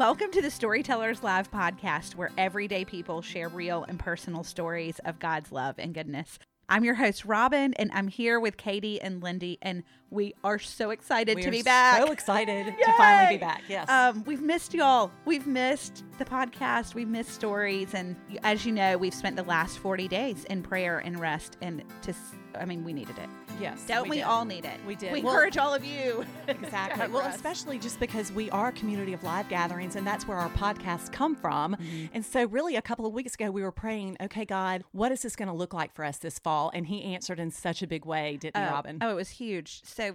Welcome to the Storytellers Live podcast, where everyday people share real and personal stories of God's love and goodness. I'm your host, Robin, and I'm here with Katie and Lindy, and we are so excited we to be back. So excited to finally be back. Yes. Um, we've missed y'all. We've missed the podcast. We've missed stories, and as you know, we've spent the last 40 days in prayer and rest, and to, I mean, we needed it. Yes. Don't we, did. all need it? We did. We Well, encourage all of you. Exactly. Well, rest. especially just because we are a community of live gatherings, and that's where our podcasts come from. Mm-hmm. And so, really, a couple of weeks ago, we were praying, okay, God, what is this going to look like for us this fall? And He answered in such a big way, didn't he, Oh, Robin? Oh, it was huge. So,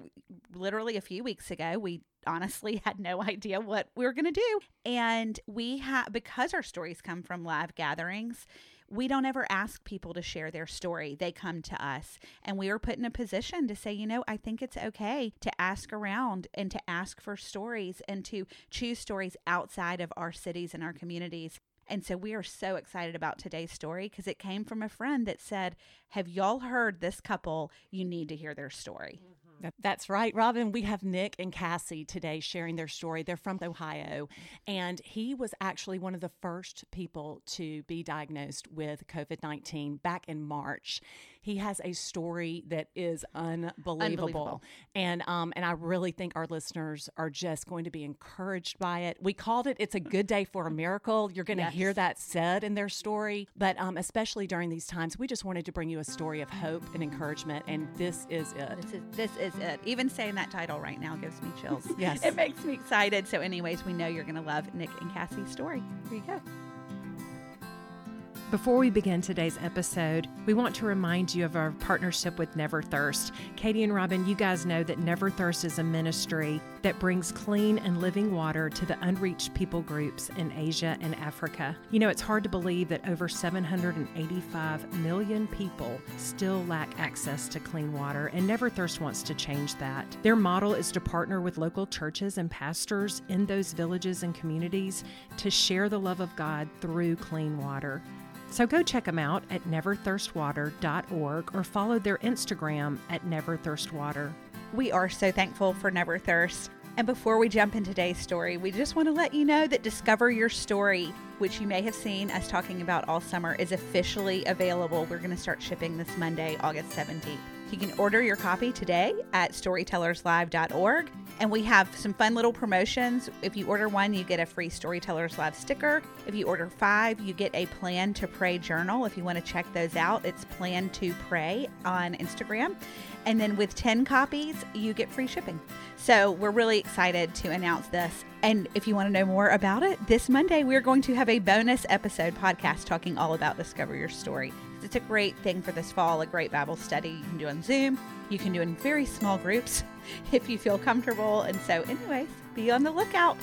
literally a few weeks ago, we honestly had no idea what we were going to do. And we have, because our stories come from live gatherings, we don't ever ask people to share their story. They come to us, and we are put in a position to say, you know, I think it's okay to ask around and to ask for stories and to choose stories outside of our cities and our communities. And so we are so excited about today's story because it came from a friend that said, Have y'all heard this couple? You need to hear their story. That- That's right, Robin. We have Nick and Cassie today sharing their story. They're from Ohio, and he was actually one of the first people to be diagnosed with COVID 19 back in March. He has a story that is unbelievable, Unbelievable. and um, and I really think our listeners are just going to be encouraged by it. We called it "It's a Good Day for a Miracle." You're going to Yes. hear that said in their story, but um, especially during these times, we just wanted to bring you a story of hope and encourage,ment and this is it. This is this is it. Even saying that title right now gives me chills. Yes. It makes me excited. So, anyways, we know you're going to love Nick and Cassie's story. Here you go. Before we begin today's episode, we want to remind you of our partnership with Never Thirst. Katie and Robin, you guys know that Never Thirst is a ministry that brings clean and living water to the unreached people groups in Asia and Africa. You know, it's hard to believe that over 785 million people still lack access to clean water, and Never Thirst wants to change that. Their model is to partner with local churches and pastors in those villages and communities to share the love of God through clean water. So go check them out at neverthirstwater.org or follow their Instagram at neverthirstwater. We are so thankful for Never Thirst. And before we jump into today's story, we just want to let you know that Discover Your Story, which you may have seen us talking about all summer, is officially available. We're going to start shipping this Monday, August 17th. You can order your copy today at storytellerslive.org. And we have some fun little promotions. If you order one, you get a free Storytellers Live sticker. If you order five, you get a Plan to Pray journal. If you want to check those out, it's Plan to Pray on Instagram. And then with 10 copies, you get free shipping. So we're really excited to announce this. And if you want to know more about it, this Monday we're going to have a bonus episode podcast talking all about Discover Your Story. It's a great thing for this fall, a great Bible study you can do on Zoom. You can do in very small groups if you feel comfortable. And so, anyways, be on the lookout.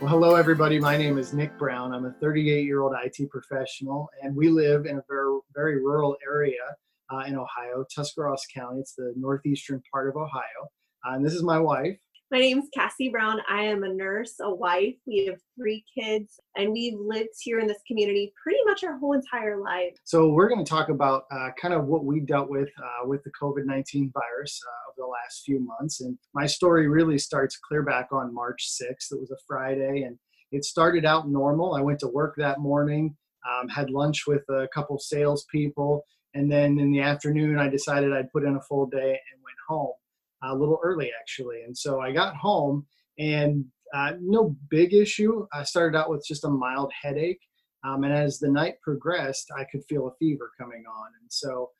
Well, hello, everybody. My name is Nick Brown. I'm a 38 year old IT professional, and we live in a very, very rural area uh, in Ohio, Tuscarawas County. It's the northeastern part of Ohio. Uh, and this is my wife. My name's Cassie Brown. I am a nurse, a wife. We have three kids, and we've lived here in this community pretty much our whole entire life. So, we're going to talk about uh, kind of what we dealt with uh, with the COVID 19 virus uh, over the last few months. And my story really starts clear back on March 6th. It was a Friday, and it started out normal. I went to work that morning, um, had lunch with a couple salespeople, and then in the afternoon, I decided I'd put in a full day and went home a little early, actually. And so I got home, and uh, no big issue. I started out with just a mild headache. Um, and as the night progressed, I could feel a fever coming on. And so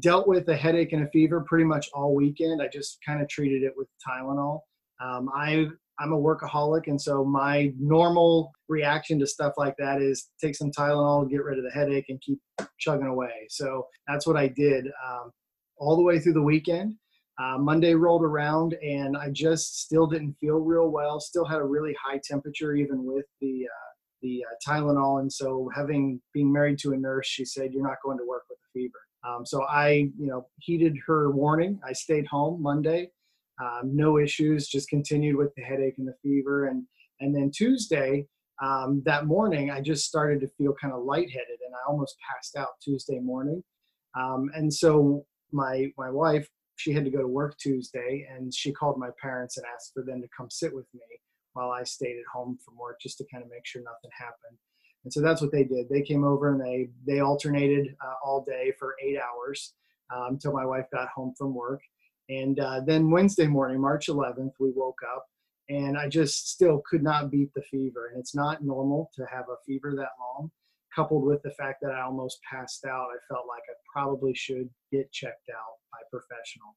dealt with a headache and a fever pretty much all weekend. I just kind of treated it with Tylenol. Um, I I'm a workaholic, and so my normal reaction to stuff like that is take some Tylenol, get rid of the headache, and keep chugging away. So that's what I did um, all the way through the weekend. Uh, Monday rolled around, and I just still didn't feel real well. Still had a really high temperature, even with the uh, the uh, Tylenol. And so, having being married to a nurse, she said, "You're not going to work with a fever." Um, so I, you know, heeded her warning. I stayed home Monday, um, no issues. Just continued with the headache and the fever, and and then Tuesday, um, that morning, I just started to feel kind of lightheaded, and I almost passed out Tuesday morning. Um, and so my my wife, she had to go to work Tuesday, and she called my parents and asked for them to come sit with me while I stayed at home from work just to kind of make sure nothing happened. And so that's what they did. They came over and they they alternated uh, all day for eight hours um, until my wife got home from work. And uh, then Wednesday morning, March 11th, we woke up and I just still could not beat the fever. And it's not normal to have a fever that long. Coupled with the fact that I almost passed out, I felt like I probably should get checked out by a professional.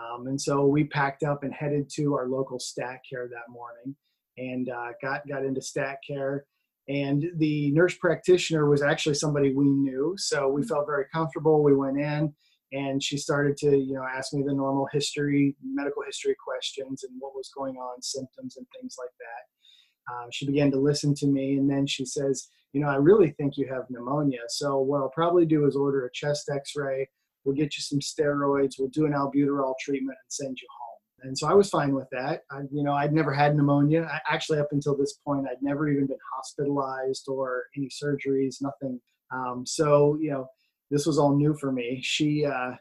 Um, and so we packed up and headed to our local stat care that morning and uh, got, got into stat care. And the nurse practitioner was actually somebody we knew. So we felt very comfortable. We went in and she started to, you know, ask me the normal history, medical history questions and what was going on, symptoms and things like that. Uh, she began to listen to me and then she says, you know, I really think you have pneumonia. So what I'll probably do is order a chest x-ray. We'll get you some steroids. We'll do an albuterol treatment and send you home. And so I was fine with that. I, you know, I'd never had pneumonia. I, actually, up until this point, I'd never even been hospitalized or any surgeries, nothing. Um, so, you know, this was all new for me. She uh,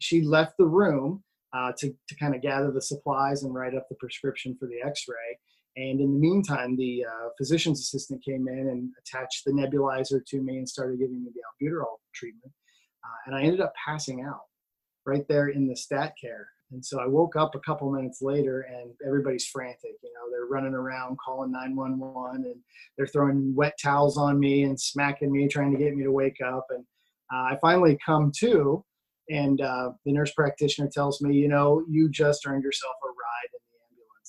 she left the room uh, to to kind of gather the supplies and write up the prescription for the X-ray. And in the meantime, the uh, physician's assistant came in and attached the nebulizer to me and started giving me the albuterol treatment. Uh, and I ended up passing out right there in the stat care. And so I woke up a couple minutes later and everybody's frantic. You know, they're running around calling 911 and they're throwing wet towels on me and smacking me, trying to get me to wake up. And uh, I finally come to, and uh, the nurse practitioner tells me, you know, you just earned yourself a ride in.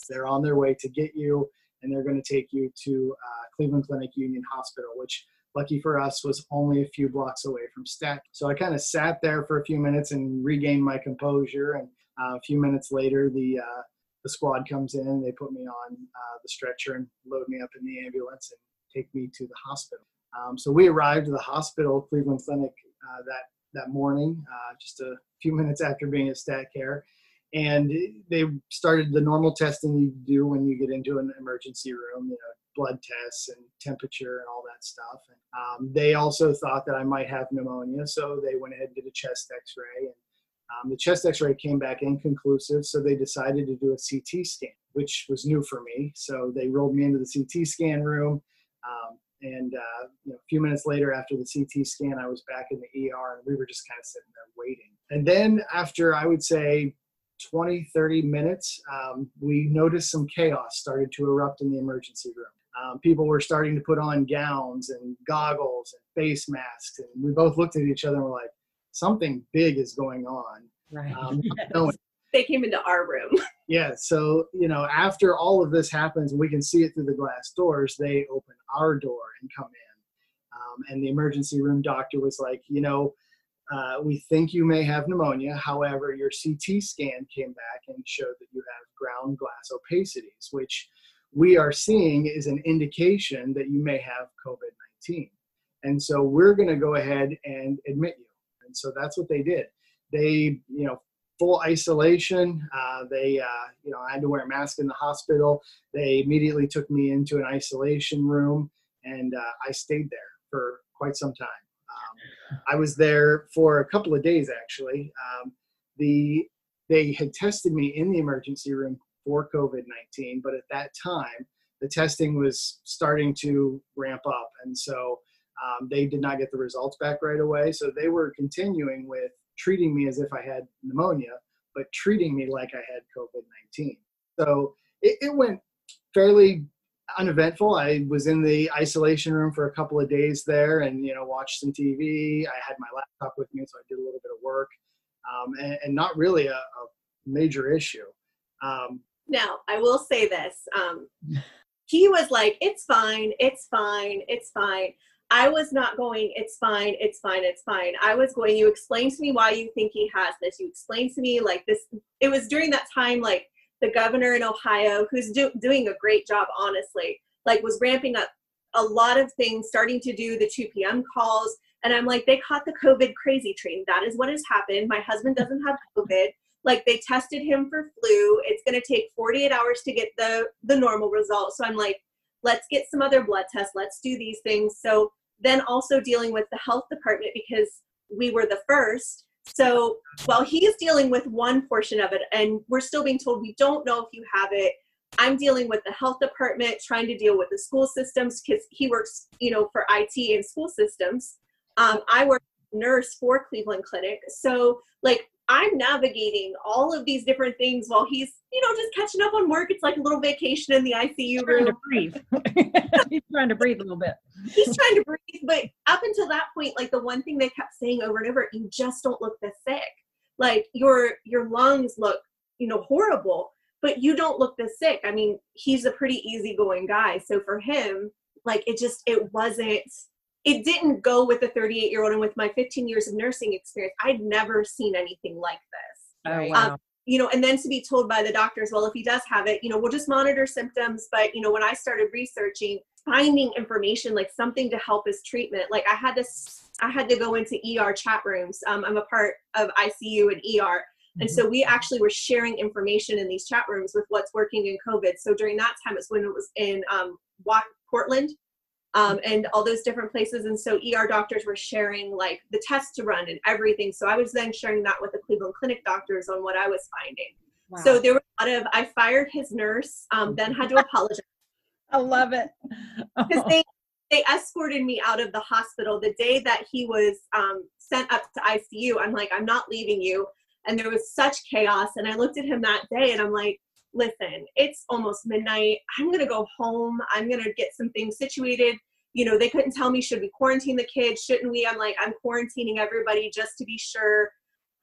They're on their way to get you and they're going to take you to uh, Cleveland Clinic Union Hospital, which lucky for us was only a few blocks away from Stat. So I kind of sat there for a few minutes and regained my composure. And uh, a few minutes later, the uh, the squad comes in. They put me on uh, the stretcher and load me up in the ambulance and take me to the hospital. Um, so we arrived at the hospital, Cleveland Clinic, uh, that that morning, uh, just a few minutes after being at Stat Care. And they started the normal testing you do when you get into an emergency room, you know, blood tests and temperature and all that stuff. And, um, they also thought that I might have pneumonia, so they went ahead and did a chest X-ray. And um, the chest X-ray came back inconclusive, so they decided to do a CT scan, which was new for me. So they rolled me into the CT scan room. Um, and uh, you know, a few minutes later, after the CT scan, I was back in the ER, and we were just kind of sitting there waiting. And then after I would say 20, 30 minutes, um, we noticed some chaos started to erupt in the emergency room. Um, people were starting to put on gowns and goggles and face masks, and we both looked at each other and were like, "Something big is going on." Right. Um, yes. They came into our room. yeah. So you know, after all of this happens, we can see it through the glass doors. They open our door and come in, um, and the emergency room doctor was like, "You know." Uh, we think you may have pneumonia. However, your CT scan came back and showed that you have ground glass opacities, which we are seeing is an indication that you may have COVID 19. And so we're going to go ahead and admit you. And so that's what they did. They, you know, full isolation. Uh, they, uh, you know, I had to wear a mask in the hospital. They immediately took me into an isolation room, and uh, I stayed there for quite some time. Um, I was there for a couple of days actually. Um, the they had tested me in the emergency room for COVID 19, but at that time, the testing was starting to ramp up. And so um, they did not get the results back right away. So they were continuing with treating me as if I had pneumonia, but treating me like I had COVID 19. So it, it went fairly uneventful. I was in the isolation room for a couple of days there and, you know, watched some TV. I had my laptop with me, so I did a little bit of work um, and, and, not really a, a major issue. Um, now, I will say this. Um, he was like, it's fine, it's fine, it's fine. I was not going, it's fine, it's fine, it's fine. I was going, you explain to me why you think he has this. You explain to me, like, this. It was during that time, like, the governor in Ohio, who's do, doing a great job, honestly, like, was ramping up a lot of things, starting to do the 2 p.m. calls. And I'm like, they caught the COVID crazy train. That is what has happened. My husband doesn't have COVID like they tested him for flu it's going to take 48 hours to get the the normal result so i'm like let's get some other blood tests let's do these things so then also dealing with the health department because we were the first so while he's dealing with one portion of it and we're still being told we don't know if you have it I'm dealing with the health department, trying to deal with the school systems because he works, you know, for IT and school systems. Um, I work nurse for Cleveland Clinic. So like I'm navigating all of these different things while he's, you know, just catching up on work. It's like a little vacation in the ICU trying room. to breathe. He's trying to breathe a little bit. He's trying to breathe, but up until that point, like the one thing they kept saying over and over, you just don't look this sick. Like your your lungs look, you know, horrible, but you don't look this sick. I mean, he's a pretty easygoing guy. So for him, like it just it wasn't it didn't go with a 38 year old and with my 15 years of nursing experience. I'd never seen anything like this. Oh wow. um, you know and then to be told by the doctors well if he does have it you know we'll just monitor symptoms. But you know when i started researching finding information like something to help his treatment like i had to i had to go into er chat rooms. Um, i'm a part of icu and er and so we actually were sharing information in these chat rooms with what's working in covid. So during that time it's when it was in um, Wa- portland um, and all those different places. And so ER doctors were sharing like the tests to run and everything. So I was then sharing that with the Cleveland Clinic doctors on what I was finding. Wow. So there were a lot of, I fired his nurse, um, then had to apologize I love it. because they, they escorted me out of the hospital the day that he was um, sent up to ICU. I'm like, I'm not leaving you. And there was such chaos. And I looked at him that day and I'm like, listen, it's almost midnight. I'm going to go home. I'm going to get some things situated. You know, they couldn't tell me, should we quarantine the kids? Shouldn't we? I'm like, I'm quarantining everybody just to be sure.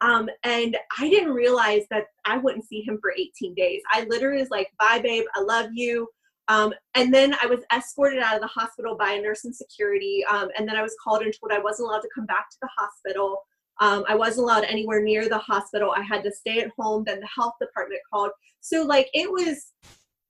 Um, and I didn't realize that I wouldn't see him for 18 days. I literally was like, bye, babe. I love you. Um, and then I was escorted out of the hospital by a nurse and security. Um, and then I was called and told I wasn't allowed to come back to the hospital. Um, I wasn't allowed anywhere near the hospital. I had to stay at home. Then the health department called. So, like, it was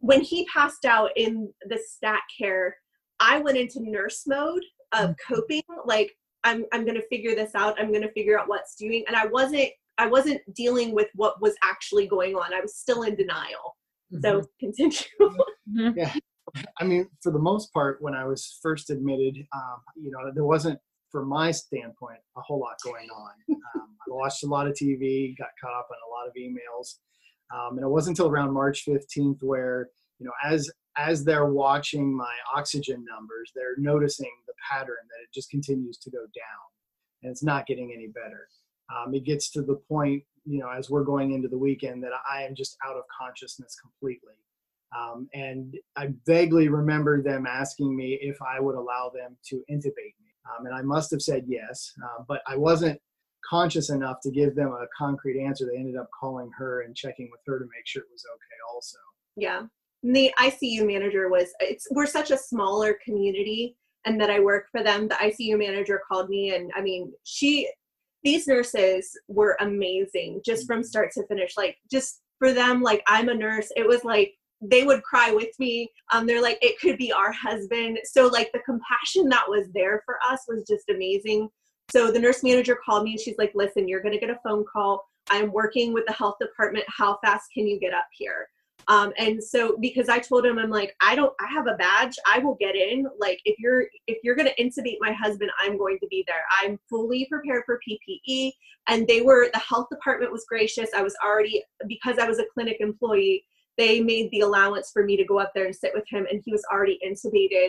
when he passed out in the stat care, I went into nurse mode of coping. Like, I'm, I'm going to figure this out. I'm going to figure out what's doing. And I wasn't, I wasn't dealing with what was actually going on. I was still in denial. So continue. I mean, for the most part, when I was first admitted, um, you know, there wasn't, from my standpoint, a whole lot going on. Um, I watched a lot of TV, got caught up on a lot of emails, um, and it wasn't until around March 15th where, you know, as as they're watching my oxygen numbers, they're noticing the pattern that it just continues to go down, and it's not getting any better. Um, it gets to the point, you know, as we're going into the weekend, that I am just out of consciousness completely. Um, and I vaguely remember them asking me if I would allow them to intubate me. Um, and I must have said yes, uh, but I wasn't conscious enough to give them a concrete answer. They ended up calling her and checking with her to make sure it was okay, also. Yeah. And the ICU manager was it's we're such a smaller community and that I work for them. The ICU manager called me and I mean, she these nurses were amazing just from start to finish. Like just for them, like I'm a nurse, it was like they would cry with me. Um, they're like, it could be our husband. So like the compassion that was there for us was just amazing. So the nurse manager called me and she's like, listen, you're gonna get a phone call. I'm working with the health department. How fast can you get up here? Um, and so because I told him, I'm like, I don't, I have a badge. I will get in. Like if you're, if you're going to intubate my husband, I'm going to be there. I'm fully prepared for PPE. And they were, the health department was gracious. I was already, because I was a clinic employee, they made the allowance for me to go up there and sit with him. And he was already intubated.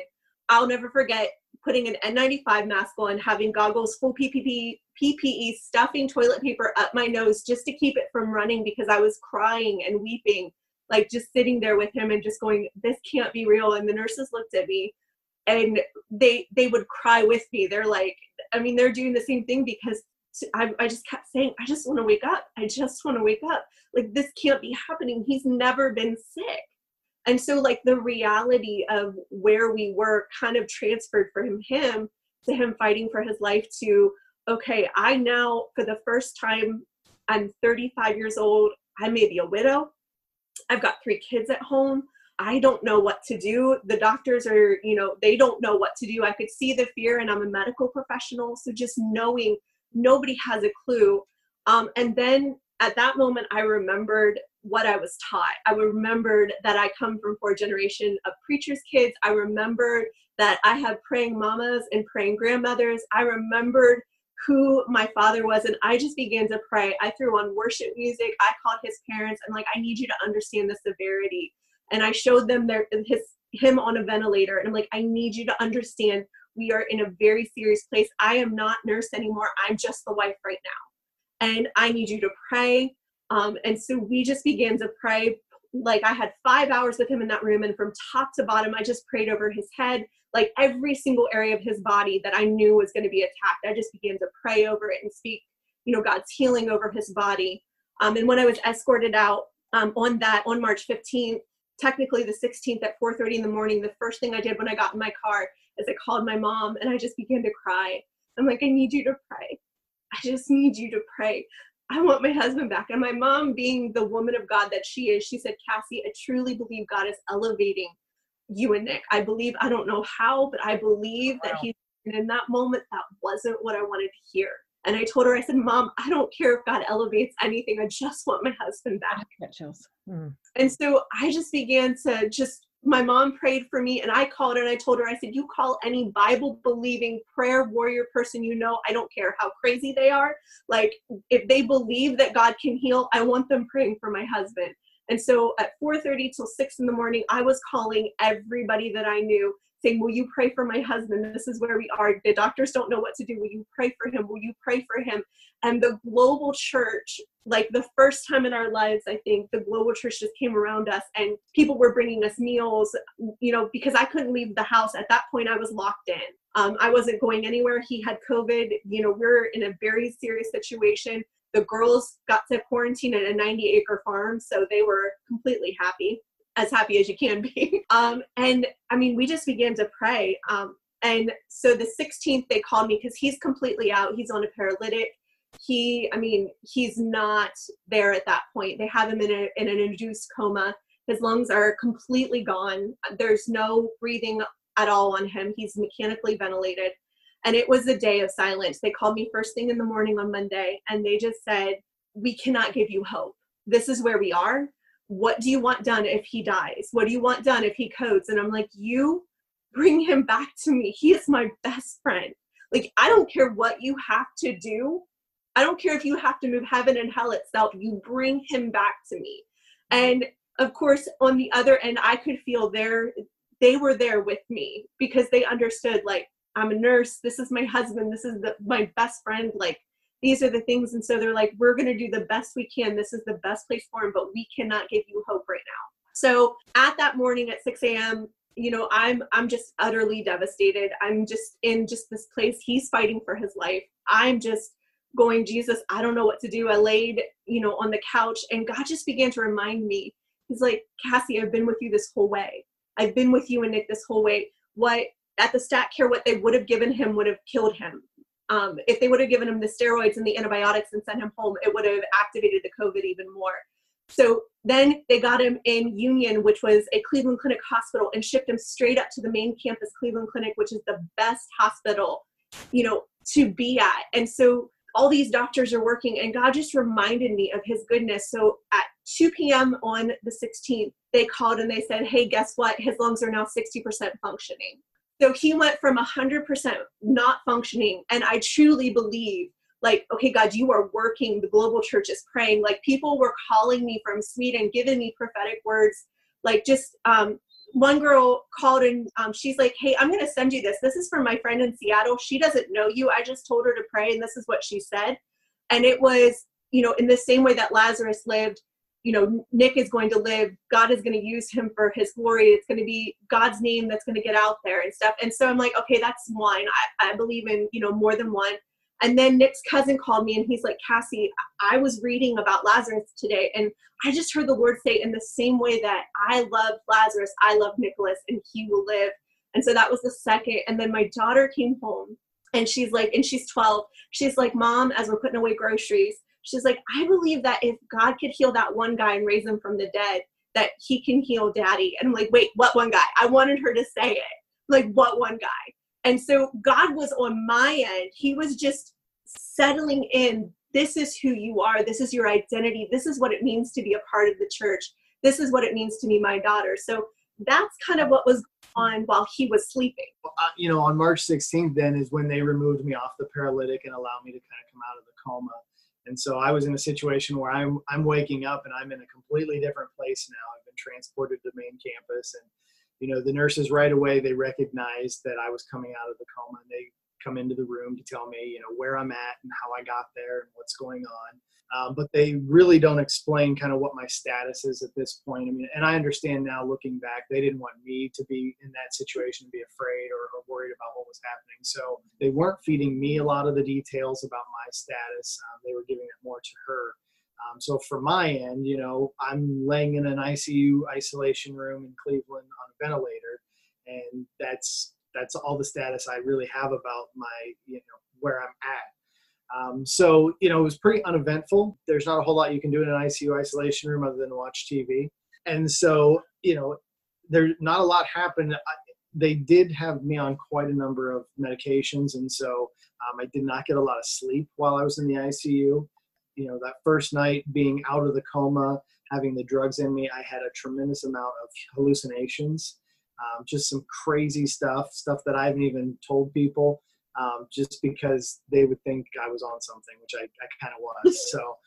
I'll never forget putting an N95 mask on, having goggles, full PPE, PPE, stuffing toilet paper up my nose just to keep it from running because I was crying and weeping like just sitting there with him and just going this can't be real and the nurses looked at me and they they would cry with me they're like i mean they're doing the same thing because i, I just kept saying i just want to wake up i just want to wake up like this can't be happening he's never been sick and so like the reality of where we were kind of transferred from him to him fighting for his life to okay i now for the first time i'm 35 years old i may be a widow I've got three kids at home. I don't know what to do. The doctors are, you know, they don't know what to do. I could see the fear, and I'm a medical professional. So just knowing nobody has a clue. Um, and then at that moment, I remembered what I was taught. I remembered that I come from four generation of preachers' kids. I remembered that I had praying mamas and praying grandmothers. I remembered who my father was and i just began to pray i threw on worship music i called his parents i'm like i need you to understand the severity and I showed them their his him on a ventilator and I'm like I need you to understand we are in a very serious place. I am not nurse anymore. I'm just the wife right now. And I need you to pray. Um, and so we just began to pray. Like I had five hours with him in that room, and from top to bottom, I just prayed over his head, like every single area of his body that I knew was going to be attacked. I just began to pray over it and speak, you know, God's healing over his body. Um, and when I was escorted out um, on that on March 15th, technically the 16th at 4:30 in the morning, the first thing I did when I got in my car is I called my mom and I just began to cry. I'm like, I need you to pray. I just need you to pray. I want my husband back. And my mom, being the woman of God that she is, she said, Cassie, I truly believe God is elevating you and Nick. I believe, I don't know how, but I believe wow. that he, and in that moment, that wasn't what I wanted to hear. And I told her, I said, Mom, I don't care if God elevates anything. I just want my husband back. chills. Mm. And so I just began to just, my mom prayed for me and I called her and I told her, I said, You call any Bible believing prayer warrior person you know, I don't care how crazy they are. Like, if they believe that God can heal, I want them praying for my husband. And so at 4:30 till 6 in the morning, I was calling everybody that I knew saying, Will you pray for my husband? This is where we are. The doctors don't know what to do. Will you pray for him? Will you pray for him? And the global church, like the first time in our lives, I think the global church just came around us and people were bringing us meals, you know, because I couldn't leave the house. At that point, I was locked in. Um, I wasn't going anywhere. He had COVID. You know, we're in a very serious situation. The girls got to quarantine at a 90 acre farm, so they were completely happy as happy as you can be. Um, and I mean, we just began to pray. Um, and so the 16th, they called me because he's completely out. He's on a paralytic. He, I mean, he's not there at that point. They have him in, a, in an induced coma. His lungs are completely gone. There's no breathing at all on him. He's mechanically ventilated. And it was a day of silence. They called me first thing in the morning on Monday and they just said, We cannot give you hope. This is where we are what do you want done if he dies? What do you want done if he codes? And I'm like, you bring him back to me. He is my best friend. Like, I don't care what you have to do. I don't care if you have to move heaven and hell itself. You bring him back to me. And of course, on the other end, I could feel their, they were there with me because they understood, like, I'm a nurse. This is my husband. This is the, my best friend. Like, these are the things. And so they're like we're going to do the best we can. This is the best place for him but we cannot give you hope right now. So at that morning at 6 a.m you know i'm i'm just utterly devastated. I'm just in just this place. He's fighting for his life. I'm just going jesus i don't know what to do. I laid you know on the couch and god just began to remind me. He's like cassie i've been with you this whole way. I've been with you and nick this whole way. What at the stat care what they would have given him would have killed him um, if they would have given him the steroids and the antibiotics and sent him home, it would have activated the COVID even more. So then they got him in Union, which was a Cleveland Clinic hospital, and shipped him straight up to the main campus Cleveland Clinic, which is the best hospital, you know, to be at. And so all these doctors are working, and God just reminded me of His goodness. So at 2 p.m. on the 16th, they called and they said, "Hey, guess what? His lungs are now 60% functioning." So he went from 100% not functioning. And I truly believe, like, okay, God, you are working. The global church is praying. Like, people were calling me from Sweden, giving me prophetic words. Like, just um, one girl called and um, she's like, hey, I'm going to send you this. This is from my friend in Seattle. She doesn't know you. I just told her to pray, and this is what she said. And it was, you know, in the same way that Lazarus lived, you know nick is going to live god is going to use him for his glory. It's going to be god's name that's going to get out there and stuff. And so i'm like okay that's one. I, I believe in you know more than one. And then nick's cousin called me and he's like cassie i was reading about lazarus today and i just heard the lord say in the same way that i love lazarus i love nicholas and he will live. And so that was the second. And then my daughter came home and she's like and she's 12 she's like mom as we're putting away groceries she's like, I believe that if God could heal that one guy and raise him from the dead, that he can heal daddy. And I'm like, wait, what one guy? I wanted her to say it. Like, what one guy? And so God was on my end. He was just settling in. This is who you are. This is your identity. This is what it means to be a part of the church. This is what it means to be my daughter. So that's kind of what was on while he was sleeping. Uh, you know, on March 16th, then is when they removed me off the paralytic and allowed me to kind of come out of the coma. And so I was in a situation where I'm I'm waking up and I'm in a completely different place now. I've been transported to the main campus. And, you know, the nurses right away, they recognized that I was coming out of the coma and they come into the room to tell me, you know, where I'm at and how I got there and what's going on. Um, but they really don't explain kind of what my status is at this point. I mean, and I understand now looking back, they didn't want me to be in that situation, be afraid or, or worried about what was happening. So they weren't feeding me a lot of the details about my status. Um, they were giving it more to her. Um, so for my end, you know, I'm laying in an ICU isolation room in Cleveland on a ventilator, and that's that's all the status I really have about my, you know, where I'm at. Um, so, you know, it was pretty uneventful. There's not a whole lot you can do in an ICU isolation room other than watch TV. And so, you know, there's not a lot happened. I, they did have me on quite a number of medications. And so um, I did not get a lot of sleep while I was in the ICU. You know, that first night being out of the coma, having the drugs in me, I had a tremendous amount of hallucinations, um, just some crazy stuff, stuff that I haven't even told people um, just because they would think I was on something, which I, I kind of was. So,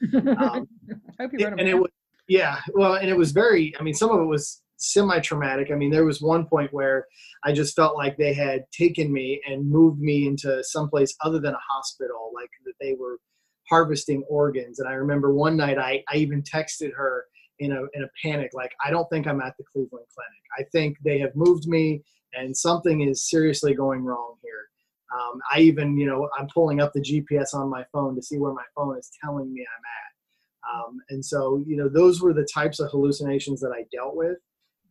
um, it, and it was, yeah, well, and it was very, I mean, some of it was semi-traumatic. I mean, there was one point where I just felt like they had taken me and moved me into someplace other than a hospital, like that they were harvesting organs. And I remember one night I, I even texted her in a, in a panic, like, I don't think I'm at the Cleveland Clinic. I think they have moved me and something is seriously going wrong here. Um, I even, you know, I'm pulling up the GPS on my phone to see where my phone is telling me I'm at. Um, and so, you know, those were the types of hallucinations that I dealt with.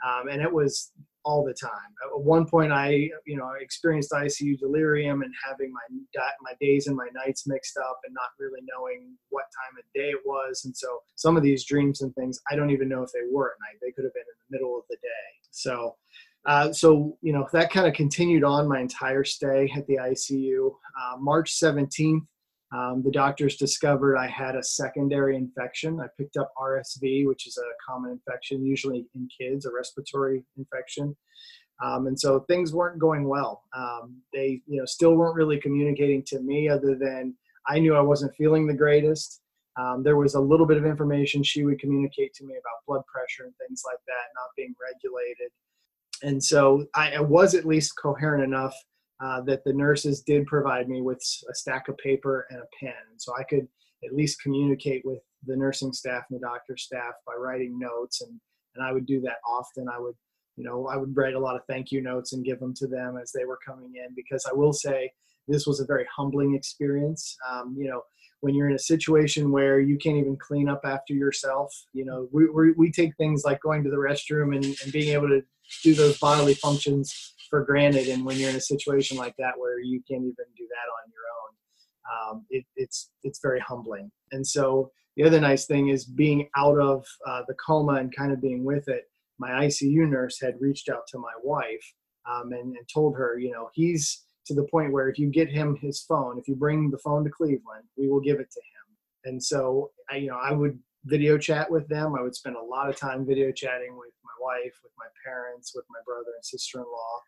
Um, and it was all the time. At one point, I, you know, experienced ICU delirium and having my my days and my nights mixed up and not really knowing what time of day it was. And so, some of these dreams and things, I don't even know if they were at night. They could have been in the middle of the day. So, uh, so you know that kind of continued on my entire stay at the ICU. Uh, March 17th, um, the doctors discovered I had a secondary infection. I picked up RSV, which is a common infection, usually in kids, a respiratory infection. Um, and so things weren't going well. Um, they, you know, still weren't really communicating to me other than I knew I wasn't feeling the greatest. Um, there was a little bit of information she would communicate to me about blood pressure and things like that not being regulated and so I, I, was at least coherent enough uh, that the nurses did provide me with a stack of paper and a pen, so I could at least communicate with the nursing staff and the doctor staff by writing notes, and and I would do that often. I would, you know, I would write a lot of thank you notes and give them to them as they were coming in because I will say this was a very humbling experience. Um, you know, when you're in a situation where you can't even clean up after yourself, you know, we, we, we take things like going to the restroom and, and being able to do those bodily functions for granted. And when you're in a situation like that where you can't even do that on your own, um, it, it's it's very humbling. And so the other nice thing is being out of uh, the coma and kind of being with it. My ICU nurse had reached out to my wife um, and, and told her, you know, he's to the point where if you get him his phone, if you bring the phone to Cleveland, we will give it to him. And so, I, you know, I would video chat with them. I would spend a lot of time video chatting with my wife, with my parents, with my brother and sister-in-law.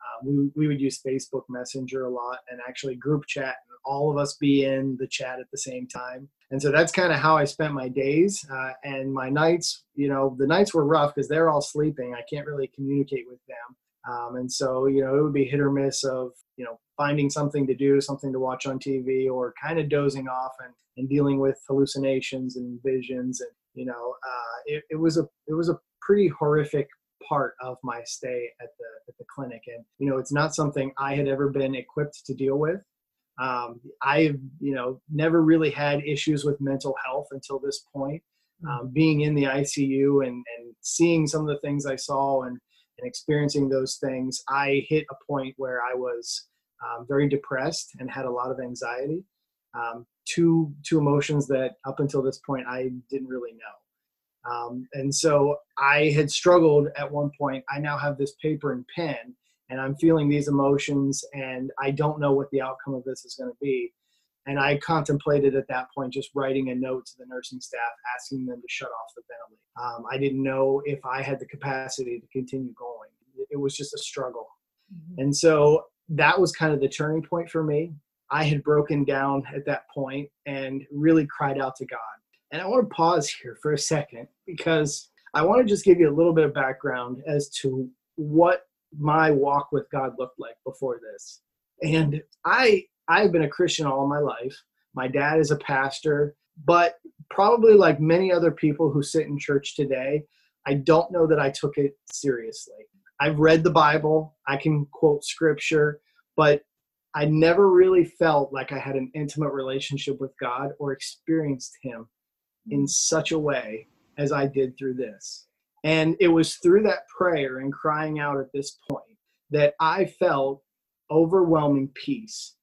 Uh, we, we would use Facebook Messenger a lot and actually group chat and all of us be in the chat at the same time. And so that's kind of how I spent my days uh, and my nights. You know, the nights were rough because they're all sleeping. I can't really communicate with them. Um, and so, you know, it would be hit or miss of, you know, finding something to do, something to watch on TV, or kind of dozing off and, and dealing with hallucinations and visions. And, you know, uh, it, it was a, it was a pretty horrific part of my stay at the, at the clinic. And, you know, it's not something I had ever been equipped to deal with. Um, I've, you know, never really had issues with mental health until this point. Hmm. Um, being in the ICU and, and seeing some of the things I saw and, and experiencing those things, I hit a point where I was um, very depressed and had a lot of anxiety. Um, two two emotions that up until this point I didn't really know. Um, and so I had struggled at one point. I now have this paper and pen, and I'm feeling these emotions, and I don't know what the outcome of this is going to be. And I contemplated at that point just writing a note to the nursing staff asking them to shut off the ventilator. Um, I didn't know if I had the capacity to continue going. It was just a struggle. Mm-hmm. And so that was kind of the turning point for me. I had broken down at that point and really cried out to God. And I want to pause here for a second because I want to just give you a little bit of background as to what my walk with God looked like before this. And I I've been a Christian all my life. My dad is a pastor, but probably like many other people who sit in church today, I don't know that I took it seriously. I've read the Bible, I can quote scripture, but I never really felt like I had an intimate relationship with God or experienced Him in such a way as I did through this. And it was through that prayer and crying out at this point that I felt overwhelming peace.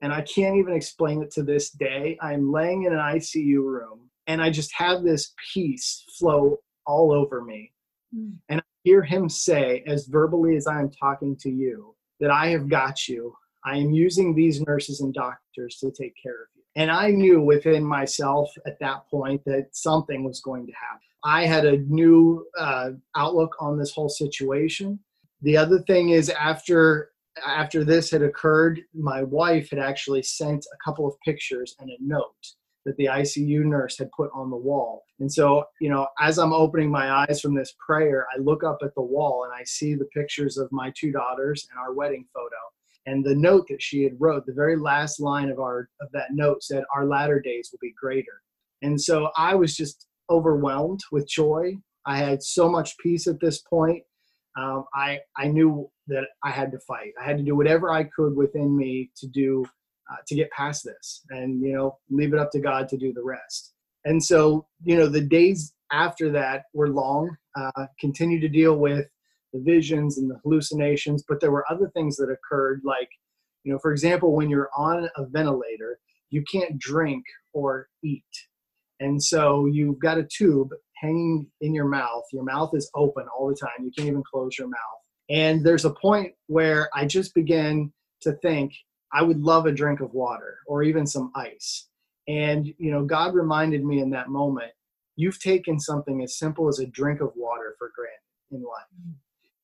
And I can't even explain it to this day. I'm laying in an ICU room and I just have this peace flow all over me. Mm. And I hear him say, as verbally as I am talking to you, that I have got you. I am using these nurses and doctors to take care of you. And I knew within myself at that point that something was going to happen. I had a new uh, outlook on this whole situation. The other thing is after after this had occurred, my wife had actually sent a couple of pictures and a note that the ICU nurse had put on the wall. And so, you know, as I'm opening my eyes from this prayer, I look up at the wall and I see the pictures of my two daughters and our wedding photo. And the note that she had wrote, the very last line of our of that note said, "Our latter days will be greater." And so I was just overwhelmed with joy. I had so much peace at this point. Um, I I knew that I had to fight. I had to do whatever I could within me to do uh, to get past this, and you know, leave it up to God to do the rest. And so, you know, the days after that were long. Uh, continue to deal with the visions and the hallucinations, but there were other things that occurred, like, you know, for example, when you're on a ventilator, you can't drink or eat and so you've got a tube hanging in your mouth. Your mouth is open all the time. You can't even close your mouth. And there's a point where I just began to think I would love a drink of water or even some ice. And, you know, God reminded me in that moment, you've taken something as simple as a drink of water for granted in life.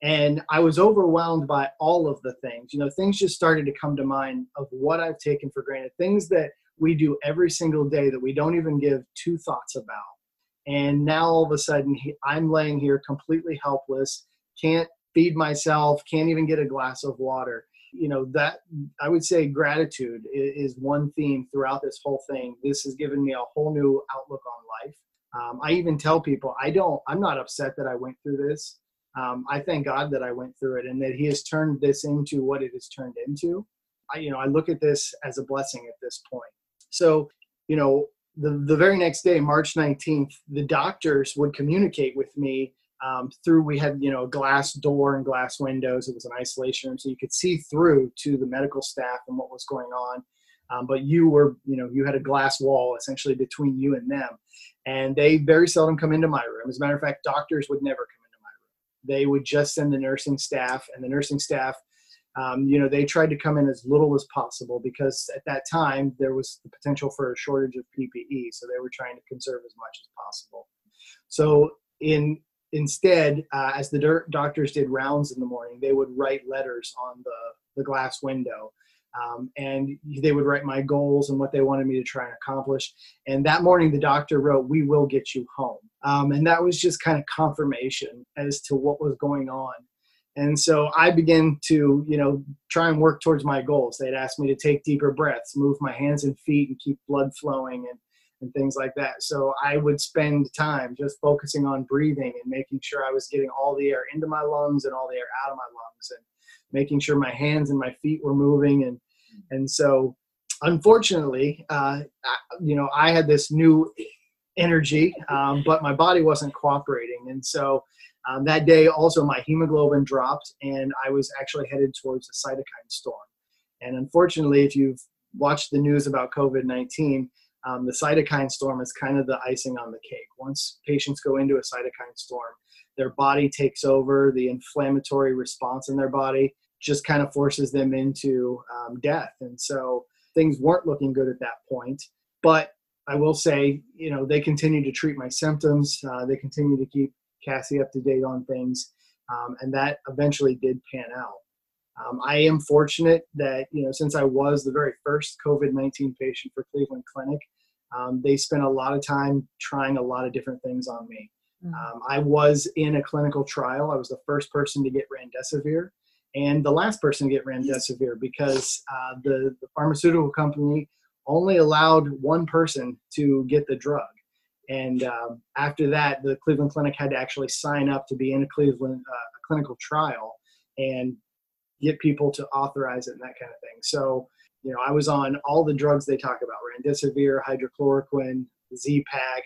And I was overwhelmed by all of the things. You know, things just started to come to mind of what I've taken for granted, things that we do every single day that we don't even give two thoughts about. And now all of a sudden, I'm laying here completely helpless, can't feed myself, can't even get a glass of water. You know, that I would say gratitude is, is one theme throughout this whole thing. This has given me a whole new outlook on life. Um, I even tell people, I don't, I'm not upset that I went through this. Um, I thank God that I went through it and that He has turned this into what it has turned into. I, you know, I look at this as a blessing at this point. So, you know, the, the very next day, March 19th, the doctors would communicate with me um, through, we had, you know, glass door and glass windows. It was an isolation room, so you could see through to the medical staff and what was going on. Um, but you were, you know, you had a glass wall essentially between you and them. And they very seldom come into my room. As a matter of fact, doctors would never come into my room. They would just send the nursing staff, and the nursing staff um, you know, they tried to come in as little as possible because at that time there was the potential for a shortage of PPE, so they were trying to conserve as much as possible. So in instead, uh, as the doctors did rounds in the morning, they would write letters on the the glass window. Um, and they would write my goals and what they wanted me to try and accomplish. And that morning, the doctor wrote, "We will get you home," um, and that was just kind of confirmation as to what was going on and so I began to, you know, try and work towards my goals. They'd asked me to take deeper breaths, move my hands and feet, and keep blood flowing and, and things like that. So I would spend time just focusing on breathing and making sure I was getting all the air into my lungs and all the air out of my lungs and making sure my hands and my feet were moving. And, and so unfortunately, uh, you know, I had this new energy, um, but my body wasn't cooperating. And so um, that day, also, my hemoglobin dropped, and I was actually headed towards a cytokine storm. And unfortunately, if you've watched the news about COVID 19, um, the cytokine storm is kind of the icing on the cake. Once patients go into a cytokine storm, their body takes over, the inflammatory response in their body just kind of forces them into um, death. And so things weren't looking good at that point. But I will say, you know, they continue to treat my symptoms. Uh, they continue to keep Cassie up to date on things, um, and that eventually did pan out. Um, I am fortunate that you know since I was the very first COVID-19 patient for Cleveland Clinic, um, they spent a lot of time trying a lot of different things on me. Mm-hmm. Um, I was in a clinical trial. I was the first person to get remdesivir and the last person to get remdesivir because uh, the, the pharmaceutical company only allowed one person to get the drug. And um, after that, the Cleveland Clinic had to actually sign up to be in a Cleveland uh, clinical trial and get people to authorize it and that kind of thing. So, you know, I was on all the drugs they talk about: remdesivir, hydrochloroquine, Z-Pak.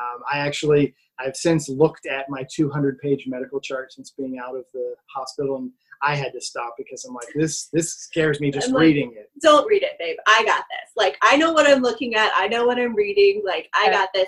Um, I actually, I've since looked at my 200-page medical chart since being out of the hospital, and I had to stop because I'm like, this this scares me just like, reading it. Don't read it, babe. I got this. Like I know what I'm looking at. I know what I'm reading. Like I got this.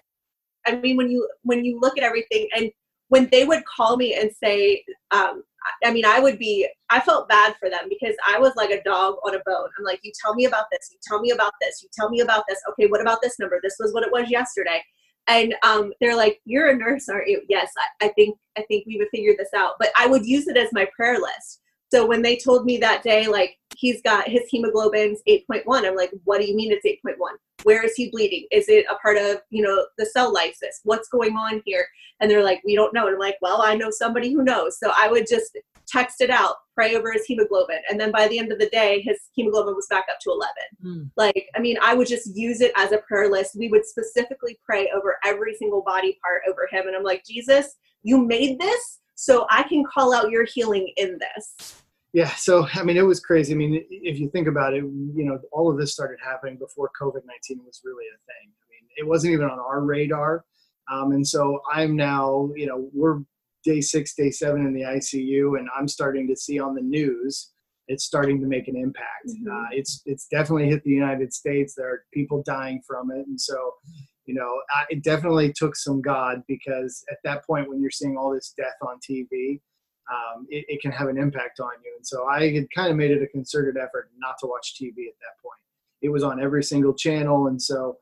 I mean, when you when you look at everything, and when they would call me and say, um, I mean, I would be. I felt bad for them because I was like a dog on a bone. I'm like, you tell me about this. You tell me about this. You tell me about this. Okay, what about this number? This was what it was yesterday and um, they're like you're a nurse aren't you yes I, I, think i think we would figure this out but i would use it as my prayer list so when they told me that day, like he's got his hemoglobin's 8.1, I'm like, what do you mean it's 8.1? Where is he bleeding? Is it a part of, you know, the cell lysis? What's going on here? And they're like, we don't know. And I'm like, well, I know somebody who knows. So I would just text it out, pray over his hemoglobin. And then by the end of the day, his hemoglobin was back up to 11. Mm. Like, I mean, I would just use it as a prayer list. We would specifically pray over every single body part over him. And I'm like, Jesus, you made this so I can call out your healing in this yeah so i mean it was crazy. I mean if you think about it you know all of this started happening before covid-19 was really a thing. I mean it wasn't even on our radar. Um, and so i'm now you know we're day six day seven in the icu and i'm starting to see on the news it's starting to make an impact. Mm-hmm. uh, it's it's definitely hit the united states. There are people dying from it. And so you know I, it definitely took some god because at that point when you're seeing all this death on tv um, it, it, can have an impact on you. And so I had kind of made it a concerted effort not to watch TV at that point. It was on every single channel. And so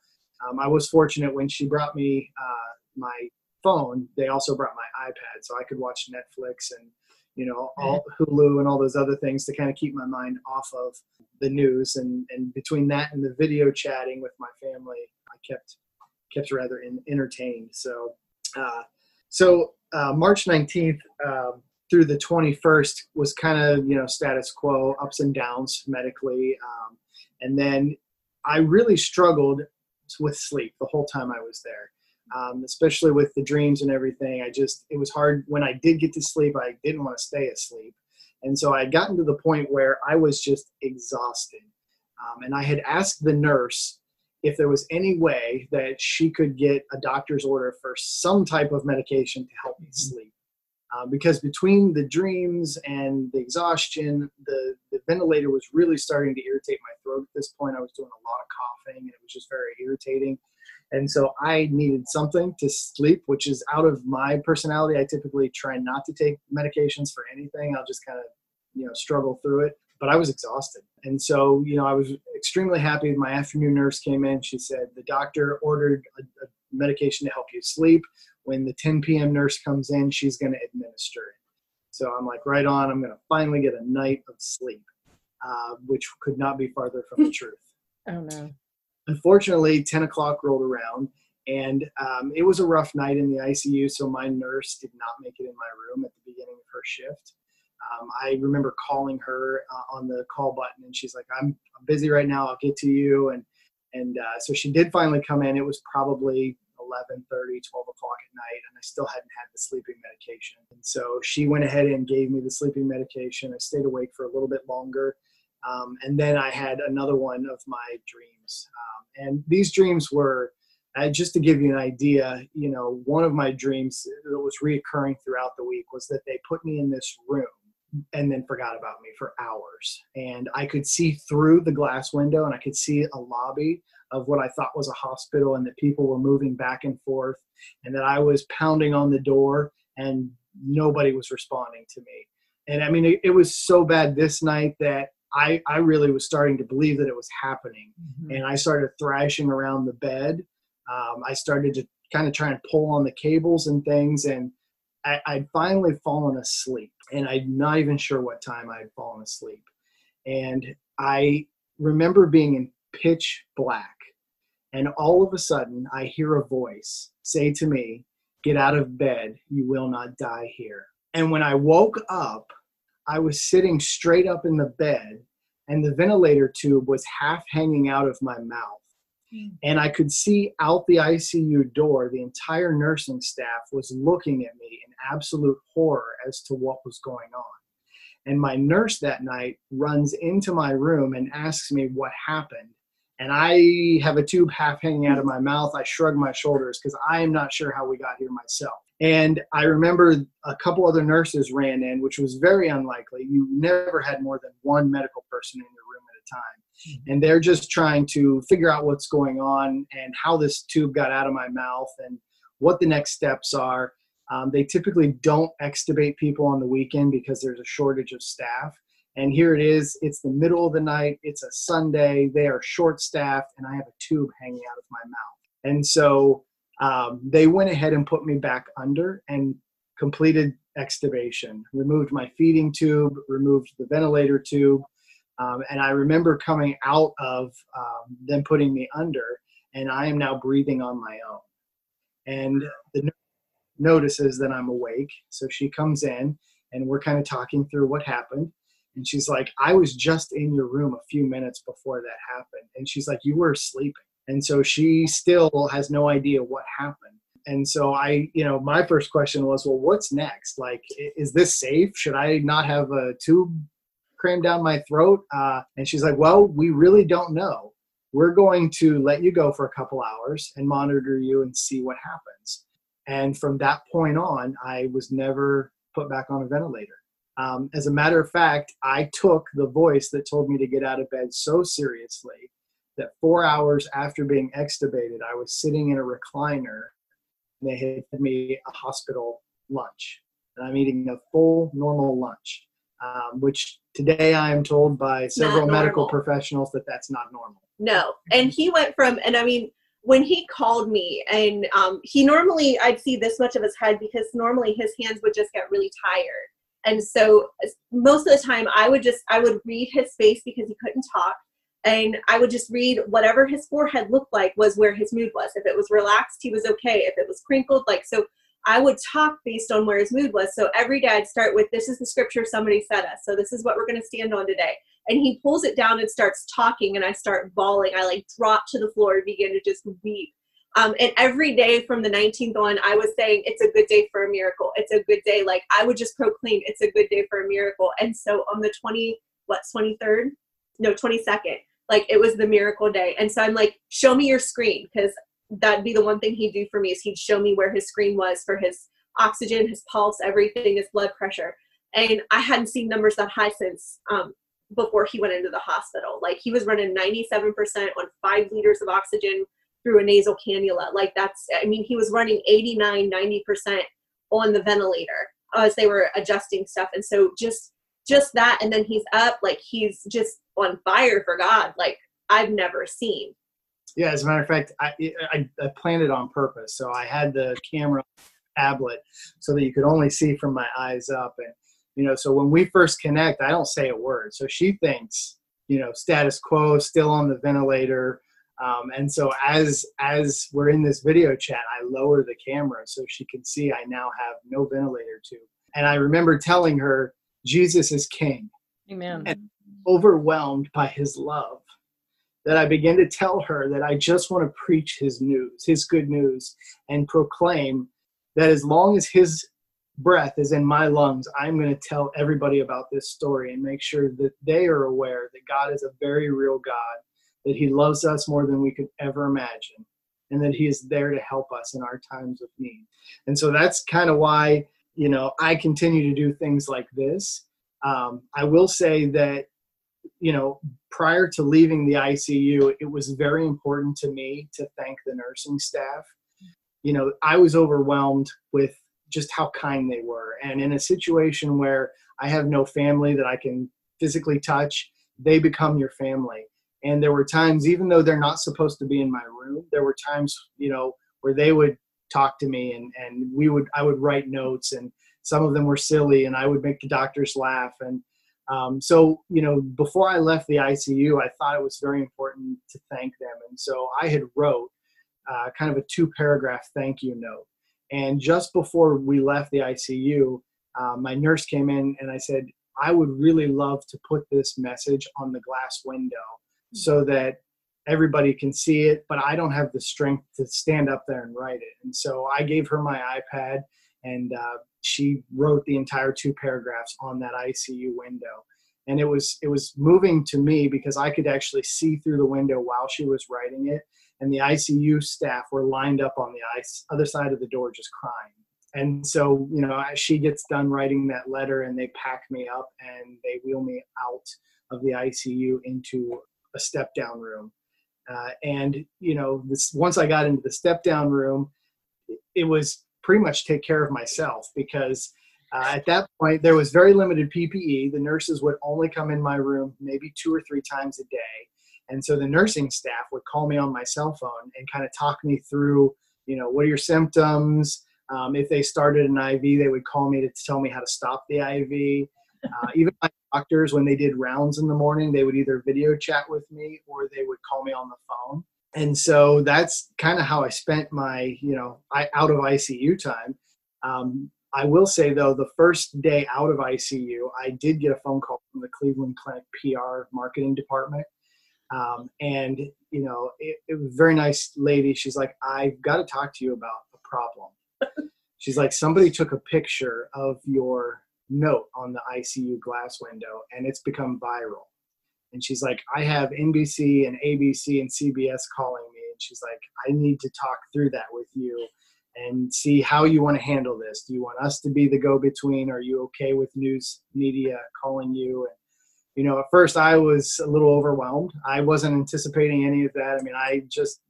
um, I was fortunate when she brought me uh, my phone, they also brought my iPad so I could watch Netflix and, you know, all Hulu and all those other things to kind of keep my mind off of the news. And, and between that and the video chatting with my family, I kept, kept rather in, entertained. So, uh, so uh, March 19th, um, through the 21st was kind of you know status quo ups and downs medically um, and then i really struggled with sleep the whole time i was there um, especially with the dreams and everything. I just it was hard. When i did get to sleep i didn't want to stay asleep. And so i had gotten to the point where i was just exhausted um, and i had asked the nurse if there was any way that she could get a doctor's order for some type of medication to help me mm-hmm. sleep uh, because between the dreams and the exhaustion, the, the ventilator was really starting to irritate my throat at this point. I was doing a lot of coughing and it was just very irritating. And so I needed something to sleep, which is out of my personality. I typically try not to take medications for anything. I'll just kind of, you know, struggle through it. But I was exhausted. And so, you know, I was extremely happy. My afternoon nurse came in. She said, the doctor ordered a, a medication to help you sleep when the 10 p.m. nurse comes in, she's going to administer it. So I'm like, right on, I'm going to finally get a night of sleep, uh, which could not be farther from the truth. Oh, no. Unfortunately, 10 o'clock rolled around and um, it was a rough night in the ICU. So my nurse did not make it in my room at the beginning of her shift. Um, I remember calling her uh, on the call button and she's like, I'm, I'm busy right now. I'll get to you. And, and uh, so she did finally come in. It was probably 11 30 12 o'clock at night and i still hadn't had the sleeping medication. And so she went ahead and gave me the sleeping medication. I stayed awake for a little bit longer. Um, and then i had another one of my dreams. Um, and these dreams were uh, just to give you an idea you know one of my dreams that was reoccurring throughout the week was that they put me in this room and then forgot about me for hours. And I could see through the glass window and I could see a lobby of what I thought was a hospital and that people were moving back and forth and that I was pounding on the door and nobody was responding to me. And I mean, it, it was so bad this night that I, I really was starting to believe that it was happening. Mm-hmm. And I started thrashing around the bed. Um, I started to kind of try and pull on the cables and things. And I, I'd finally fallen asleep. And I'm not even sure what time I had fallen asleep. And I remember being in pitch black and all of a sudden, I hear a voice say to me, Get out of bed. You will not die here. And when I woke up, I was sitting straight up in the bed, and the ventilator tube was half hanging out of my mouth. Hmm. And I could see out the ICU door, the entire nursing staff was looking at me in absolute horror as to what was going on. And my nurse that night runs into my room and asks me what happened. And I have a tube half hanging out of my mouth. I shrug my shoulders because I am not sure how we got here myself. And I remember a couple other nurses ran in, which was very unlikely. You never had more than one medical person in your room at a time. Mm-hmm. And they're just trying to figure out what's going on and how this tube got out of my mouth and what the next steps are. Um, they typically don't extubate people on the weekend because there's a shortage of staff. And here it is, it's the middle of the night, it's a Sunday, they are short staffed, and I have a tube hanging out of my mouth. And so um, they went ahead and put me back under and completed extubation, removed my feeding tube, removed the ventilator tube. Um, and I remember coming out of um, them putting me under, and I am now breathing on my own. And the nurse notices that I'm awake. So she comes in and we're kind of talking through what happened. And she's like, I was just in your room a few minutes before that happened. And she's like, You were sleeping. And so she still has no idea what happened. And so I, you know, my first question was, Well, what's next? Like, is this safe? Should I not have a tube crammed down my throat? Uh, and she's like, Well, we really don't know. We're going to let you go for a couple hours and monitor you and see what happens. And from that point on, I was never put back on a ventilator. Um, as a matter of fact, I took the voice that told me to get out of bed so seriously that four hours after being extubated, I was sitting in a recliner and they had fed me a hospital lunch. And I'm eating a full normal lunch, um, which today I am told by several medical professionals that that's not normal. No. And he went from, and I mean, when he called me and um, he normally i'd see this much of his head because normally his hands would just get really tired and so most of the time i would just i would read his face because he couldn't talk. And i would just read whatever his forehead looked like was where his mood was. If it was relaxed he was okay. If it was crinkled like so i would talk based on where his mood was. So every day i'd start with this is the scripture somebody said us. So this is what we're going to stand on today. And he pulls it down and starts talking and i start bawling. I like drop to the floor and begin to just weep um, and every day from the 19th on i was saying it's a good day for a miracle. It's a good day. Like i would just proclaim it's a good day for a miracle. And so on the 20 what 23rd no 22nd like it was the miracle day. And so i'm like show me your screen because that'd be the one thing he'd do for me is he'd show me where his screen was for his oxygen his pulse everything his blood pressure. And i hadn't seen numbers that high since um, before he went into the hospital. Like he was running 97% on five liters of oxygen through a nasal cannula. Like that's, I mean, he was running 89, 90% on the ventilator as they were adjusting stuff. And so just, just that. And then he's up, like he's just on fire for God. Like I've never seen. Yeah, as a matter of fact, I, I, I planned it on purpose. So I had the camera tablet so that you could only see from my eyes up. And you know so when we first connect i don't say a word so she thinks you know status quo still on the ventilator um, and so as as we're in this video chat i lower the camera so she can see i now have no ventilator tube. And i remember telling her jesus is king. Amen. And overwhelmed by his love that i begin to tell her that i just want to preach his news his good news and proclaim that as long as his breath is in my lungs, I'm going to tell everybody about this story and make sure that they are aware that God is a very real God, that He loves us more than we could ever imagine, and that He is there to help us in our times of need. And so that's kind of why, you know, I continue to do things like this. Um, I will say that, you know, prior to leaving the ICU, it was very important to me to thank the nursing staff. You know, I was overwhelmed with just how kind they were. And in a situation where I have no family that I can physically touch, they become your family. And there were times, even though they're not supposed to be in my room, there were times, you know, where they would talk to me and, and we would, I would write notes and some of them were silly and I would make the doctors laugh. And um, so, you know, before I left the ICU, I thought it was very important to thank them. And so I had wrote uh, kind of a two paragraph thank you note And just before we left the ICU, uh, my nurse came in and I said, I would really love to put this message on the glass window so that everybody can see it, but I don't have the strength to stand up there and write it. And so I gave her my iPad and uh, she wrote the entire two paragraphs on that ICU window. And it was it was moving to me because I could actually see through the window while she was writing it, and the ICU staff were lined up on the ice, other side of the door just crying. And so, you know, she gets done writing that letter and they pack me up and they wheel me out of the ICU into a step down room. Uh, and, you know, this, once I got into the step down room, it was pretty much take care of myself because uh, at that point there was very limited PPE. The nurses would only come in my room maybe two or three times a day. And so the nursing staff would call me on my cell phone and kind of talk me through, you know, what are your symptoms? Um, if they started an IV, they would call me to tell me how to stop the IV. Uh, even my doctors, when they did rounds in the morning, they would either video chat with me or they would call me on the phone. And so that's kind of how I spent my, you know, I, out of ICU time. Um, I will say though, the first day out of ICU, I did get a phone call from the Cleveland Clinic PR marketing department. Um, and, you know, it, it was a very nice lady. She's like, I've got to talk to you about a problem. She's like, somebody took a picture of your note on the ICU glass window and it's become viral. And she's like, I have NBC and ABC and CBS calling me. And she's like, I need to talk through that with you and see how you want to handle this. Do you want us to be the go between? Are you okay with news media calling you? And, you know, at first I was a little overwhelmed. I wasn't anticipating any of that. I mean, I just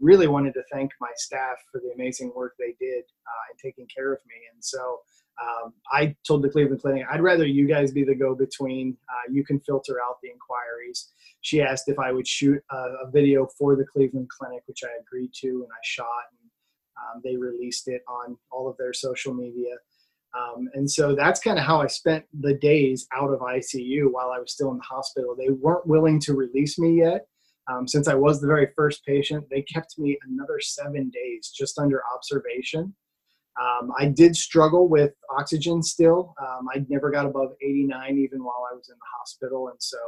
really wanted to thank my staff for the amazing work they did uh, in taking care of me. And so um, I told the Cleveland Clinic, I'd rather you guys be the go between. Uh, you can filter out the inquiries. She asked if I would shoot a, a, video for the Cleveland Clinic, which I agreed to, and I shot. And um, they released it on all of their social media. Um, and so that's kind of how I spent the days out of ICU while I was still in the hospital. They weren't willing to release me yet. Um, since I was the very first patient, they kept me another seven days just under observation. Um, I did struggle with oxygen still. Um, I never got above 89 even while I was in the hospital. And so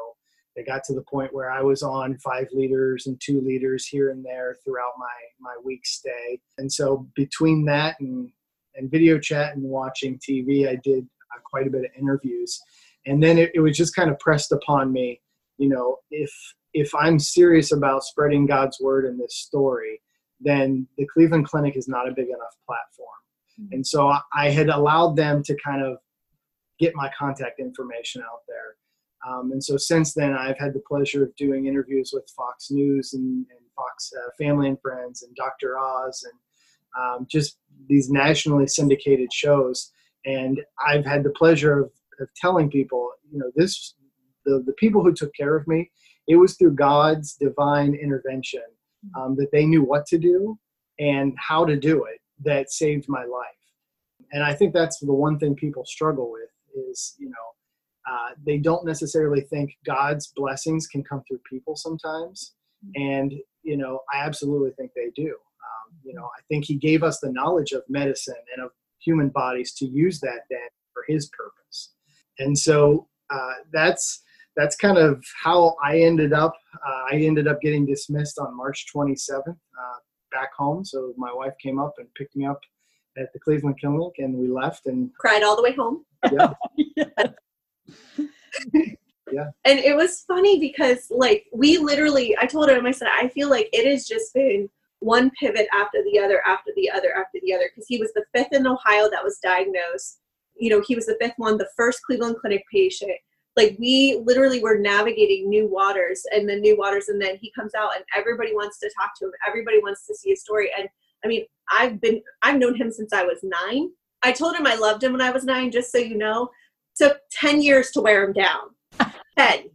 it got to the point where I was on five liters and two liters here and there throughout my, my week stay. And so between that and, and video chat and watching TV, I did uh, quite a bit of interviews. And then it, it was just kind of pressed upon me, you know, if if I'm serious about spreading God's word in this story, then the Cleveland Clinic is not a big enough platform. Mm-hmm. And so I had allowed them to kind of get my contact information out there. Um, and so since then, I've had the pleasure of doing interviews with Fox News and, and Fox uh, Family and Friends and Dr. Oz and um, just these nationally syndicated shows. And I've had the pleasure of, of telling people, you know, this the, the people who took care of me, it was through God's divine intervention um, that they knew what to do and how to do it that saved my life. And I think that's the one thing people struggle with is, you know, uh, they don't necessarily think God's blessings can come through people sometimes. And, you know, I absolutely think they do. Um, you know, I think He gave us the knowledge of medicine and of human bodies to use that then for His purpose. And so uh, that's that's kind of how I ended up. Uh, I ended up getting dismissed on March 27th uh, back home. So my wife came up and picked me up at the Cleveland Clinic, and we left and cried all the way home. Yeah. yeah. And it was funny because, like, we literally, I told him, I said, I feel like it has just been one pivot after the other, after the other, after the other, because he was the fifth in Ohio that was diagnosed. You know, he was the fifth one, the first Cleveland Clinic patient like we literally were navigating new waters and then new waters and then he comes out and everybody wants to talk to him. Everybody wants to see his story. And i mean i've been i've known him since i was nine. I told him i loved him when i was nine just so you know. Took 10 years to wear him down. 10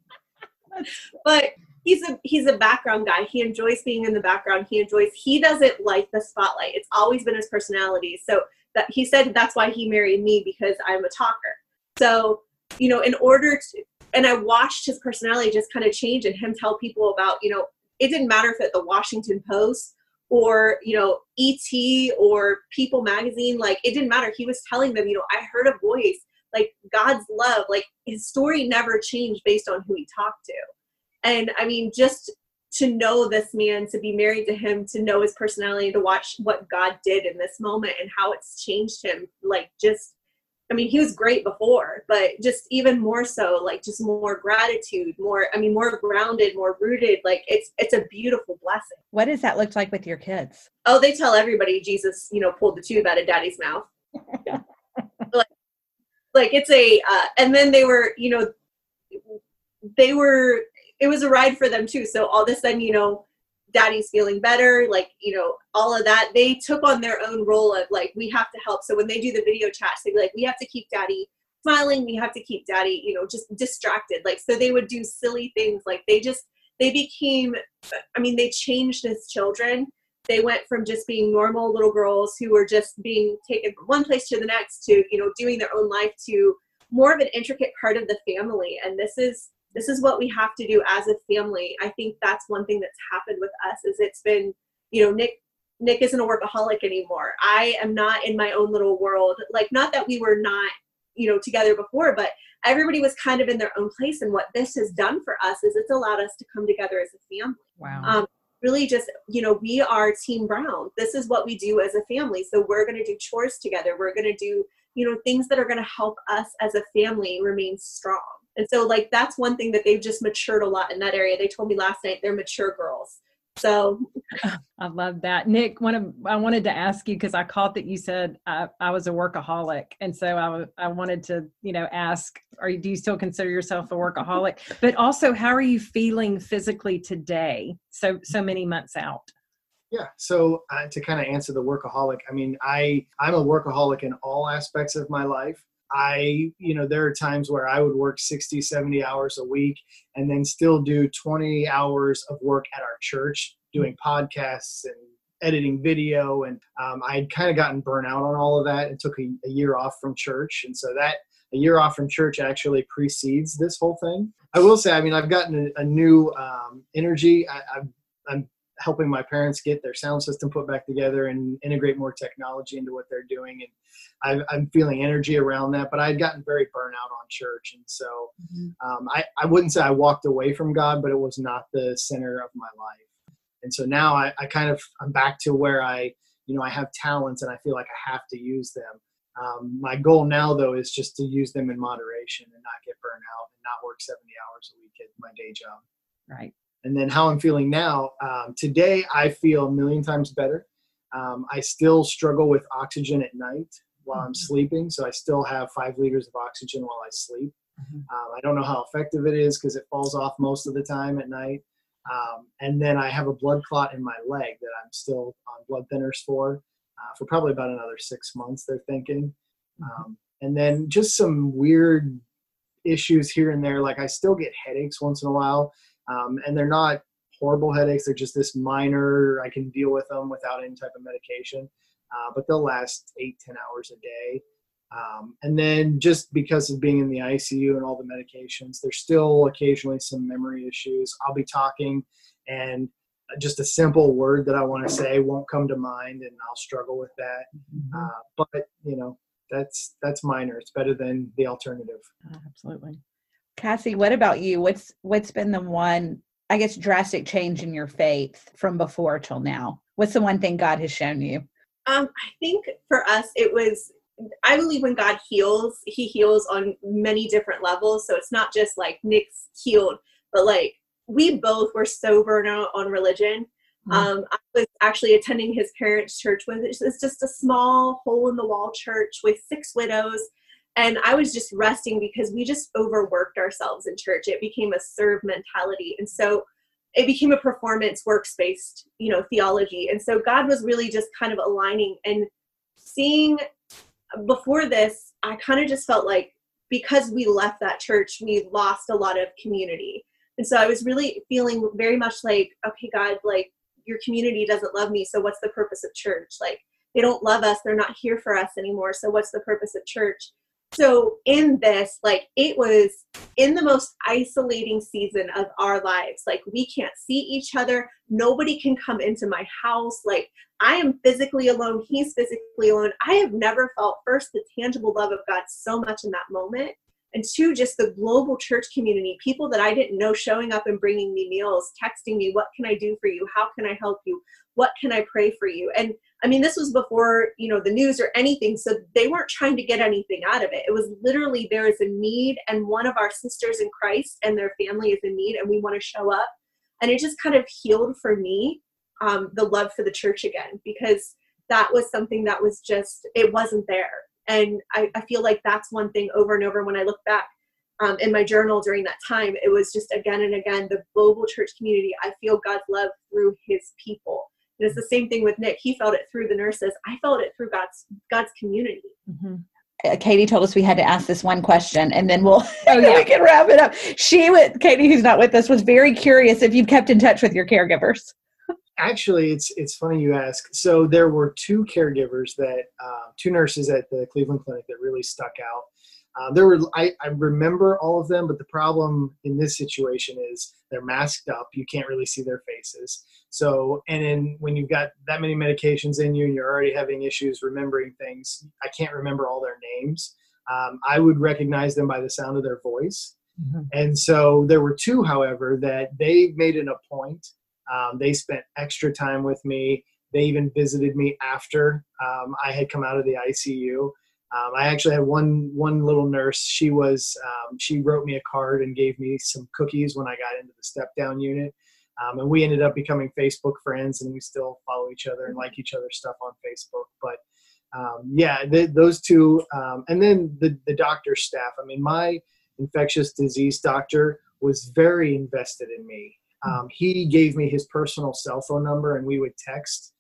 but he's a he's a background guy. He enjoys being in the background. He enjoys he doesn't like the spotlight. It's always been his personality. So that he said that's why he married me because i'm a talker. So you know, in order to, and I watched his personality just kind of change and him tell people about, you know, it didn't matter if at the Washington Post or you know et or people magazine like it didn't matter. He was telling them you know i heard a voice like god's love like his story never changed based on who he talked to. And i mean just to know this man to be married to him to know his personality to watch what god did in this moment and how it's changed him like just I mean, he was great before, but just even more so, like just more gratitude, more, I mean, more grounded, more rooted. Like it's, it's a beautiful blessing. What does that look like with your kids? Oh, they tell everybody Jesus, you know, pulled the tube out of daddy's mouth. like, like it's a, uh, and then they were, you know, they were, it was a ride for them too. So all of a sudden, you know, daddy's feeling better like you know all of that. They took on their own role of like we have to help. So when they do the video chats they'd be like we have to keep daddy smiling. We have to keep daddy you know just distracted. Like so they would do silly things. Like they just they became i mean they changed as children. They went from just being normal little girls who were just being taken from one place to the next to you know doing their own life to more of an intricate part of the family. And this is this is what we have to do as a family. I think that's one thing that's happened with us is it's been you know nick nick isn't a workaholic anymore. I am not in my own little world. Like not that we were not you know together before but everybody was kind of in their own place. And what this has done for us is it's allowed us to come together as a family. Wow. Um, really just you know we are team brown. This is what we do as a family. So we're going to do chores together. We're going to do you know things that are going to help us as a family remain strong and so like that's one thing that they've just matured a lot in that area. They told me last night they're mature girls. So I love that. Nick, one of, I wanted to ask you because I caught that you said I, I was a workaholic. And so I, I wanted to, you know, ask, are you, do you still consider yourself a workaholic? but also, how are you feeling physically today? So, so many months out. Yeah. So uh, to kind of answer the workaholic, I mean, I I'm a workaholic in all aspects of my life. I, you know, there are times where I would work 60, 70 hours a week and then still do 20 hours of work at our church doing podcasts and editing video. And um, I had kind of gotten burnt out on all of that and took a, a, year off from church. And so that a year off from church actually precedes this whole thing. I will say, I mean, I've gotten a, a new um, energy. I, I'm helping my parents get their sound system put back together and integrate more technology into what they're doing. And I, am feeling energy around that, but I had gotten very burnout on church. And so mm-hmm. um, I, I wouldn't say I walked away from God, but it was not the center of my life. And so now I, I kind of, I'm back to where I, you know, I have talents and I feel like I have to use them. Um, my goal now, though, is just to use them in moderation and not get burnt out and not work 70 hours a week at my day job. Right and then how I'm feeling now. Um, today, I feel a million times better. Um, I still struggle with oxygen at night while I'm mm-hmm. sleeping, so I still have five liters of oxygen while I sleep. Mm-hmm. Um, I don't know how effective it is because it falls off most of the time at night. Um, and then I have a blood clot in my leg that I'm still on blood thinners for, uh, for probably about another six months, they're thinking. Mm-hmm. Um, and then just some weird issues here and there. Like I still get headaches once in a while um, and they're not horrible headaches. They're just this minor. I can deal with them without any type of medication, uh, but they'll last eight, ten hours a day. Um, and then just because of being in the ICU and all the medications, there's still occasionally some memory issues. I'll be talking and just a simple word that I want to say won't come to mind, and I'll struggle with that. Mm-hmm. Uh, but you know, that's that's minor. It's better than the alternative. Absolutely. Cassie, what about you? What's what's been the one, I guess, drastic change in your faith from before till now? What's the one thing God has shown you? Um, I think for us, it was. I believe when God heals, He heals on many different levels. So it's not just like Nick's healed, but like we both were so burnt out on religion. Mm-hmm. Um, I was actually attending his parents' church, with it's just a small hole in the wall church with six widows and i was just resting because we just overworked ourselves in church. It became a serve mentality. And so it became a performance works based you know theology. And so god was really just kind of aligning and seeing before this i kind of just felt like because we left that church we lost a lot of community. And so i was really feeling very much like okay god like your community doesn't love me so what's the purpose of church? Like they don't love us they're not here for us anymore so what's the purpose of church so in this like it was in the most isolating season of our lives. Like we can't see each other. Nobody can come into my house. Like i am physically alone. He's physically alone. I have never felt first the tangible love of god so much in that moment. And two just the global church community people that i didn't know showing up and bringing me meals texting me what can i do for you? How can i help you? What can i pray for you? And I mean, this was before, you know, the news or anything. So they weren't trying to get anything out of it. It was literally there is a need, and one of our sisters in Christ and their family is in need, and we want to show up. And it just kind of healed for me um, the love for the church again, because that was something that was just, it wasn't there. And I, I feel like that's one thing over and over when I look back um, in my journal during that time. It was just again and again the global church community. I feel God's love through his people and it's the same thing with Nick. He felt it through the nurses. I felt it through God's God's community. Mm-hmm. Uh, Katie told us we had to ask this one question, and then we'll oh, yeah. we can wrap it up. She, with Katie, who's not with us, was very curious if you've kept in touch with your caregivers. Actually, it's it's funny you ask. So there were two caregivers that uh, two nurses at the Cleveland Clinic that really stuck out. Uh, there were I, I remember all of them, but the problem in this situation is they're masked up. You can't really see their faces. So and then when you've got that many medications in you and you're already having issues remembering things, I can't remember all their names. Um, I would recognize them by the sound of their voice. Mm-hmm. And so there were two, however, that they made it a point. Um, they spent extra time with me. They even visited me after um, I had come out of the ICU. Um, I actually had one one little nurse. She was um, she wrote me a card and gave me some cookies when I got into the step down unit, um, and we ended up becoming Facebook friends, and we still follow each other and like each other's stuff on Facebook. But um, yeah, those two, um, and then the the doctor staff. I mean, my infectious disease doctor was very invested in me. Um, he gave me his personal cell phone number, and we would text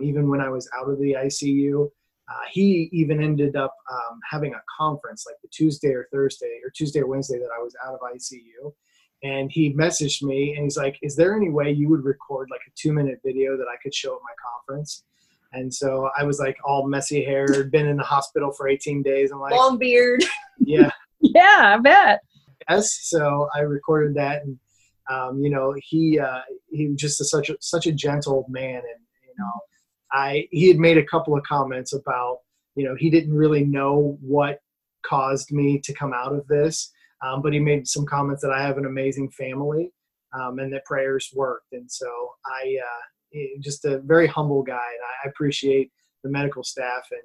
even when I was out of the ICU. Uh, he even ended up um, having a conference like the Tuesday or Thursday or Tuesday or Wednesday that I was out of ICU. And he messaged me and he's like, Is there any way you would record like a two minute video that I could show at my conference? And so I was like all messy haired, been in the hospital for 18 days. I'm like, long beard. Yeah. yeah, I bet. Yes. So I recorded that. And, um, you know, he, uh, he was just a, such a, such a gentle man. And, you know, I he had made a couple of comments about you know he didn't really know what caused me to come out of this, um, but he made some comments that I have an amazing family um, and that prayers worked, and so I uh, just a very humble guy, and I appreciate the medical staff and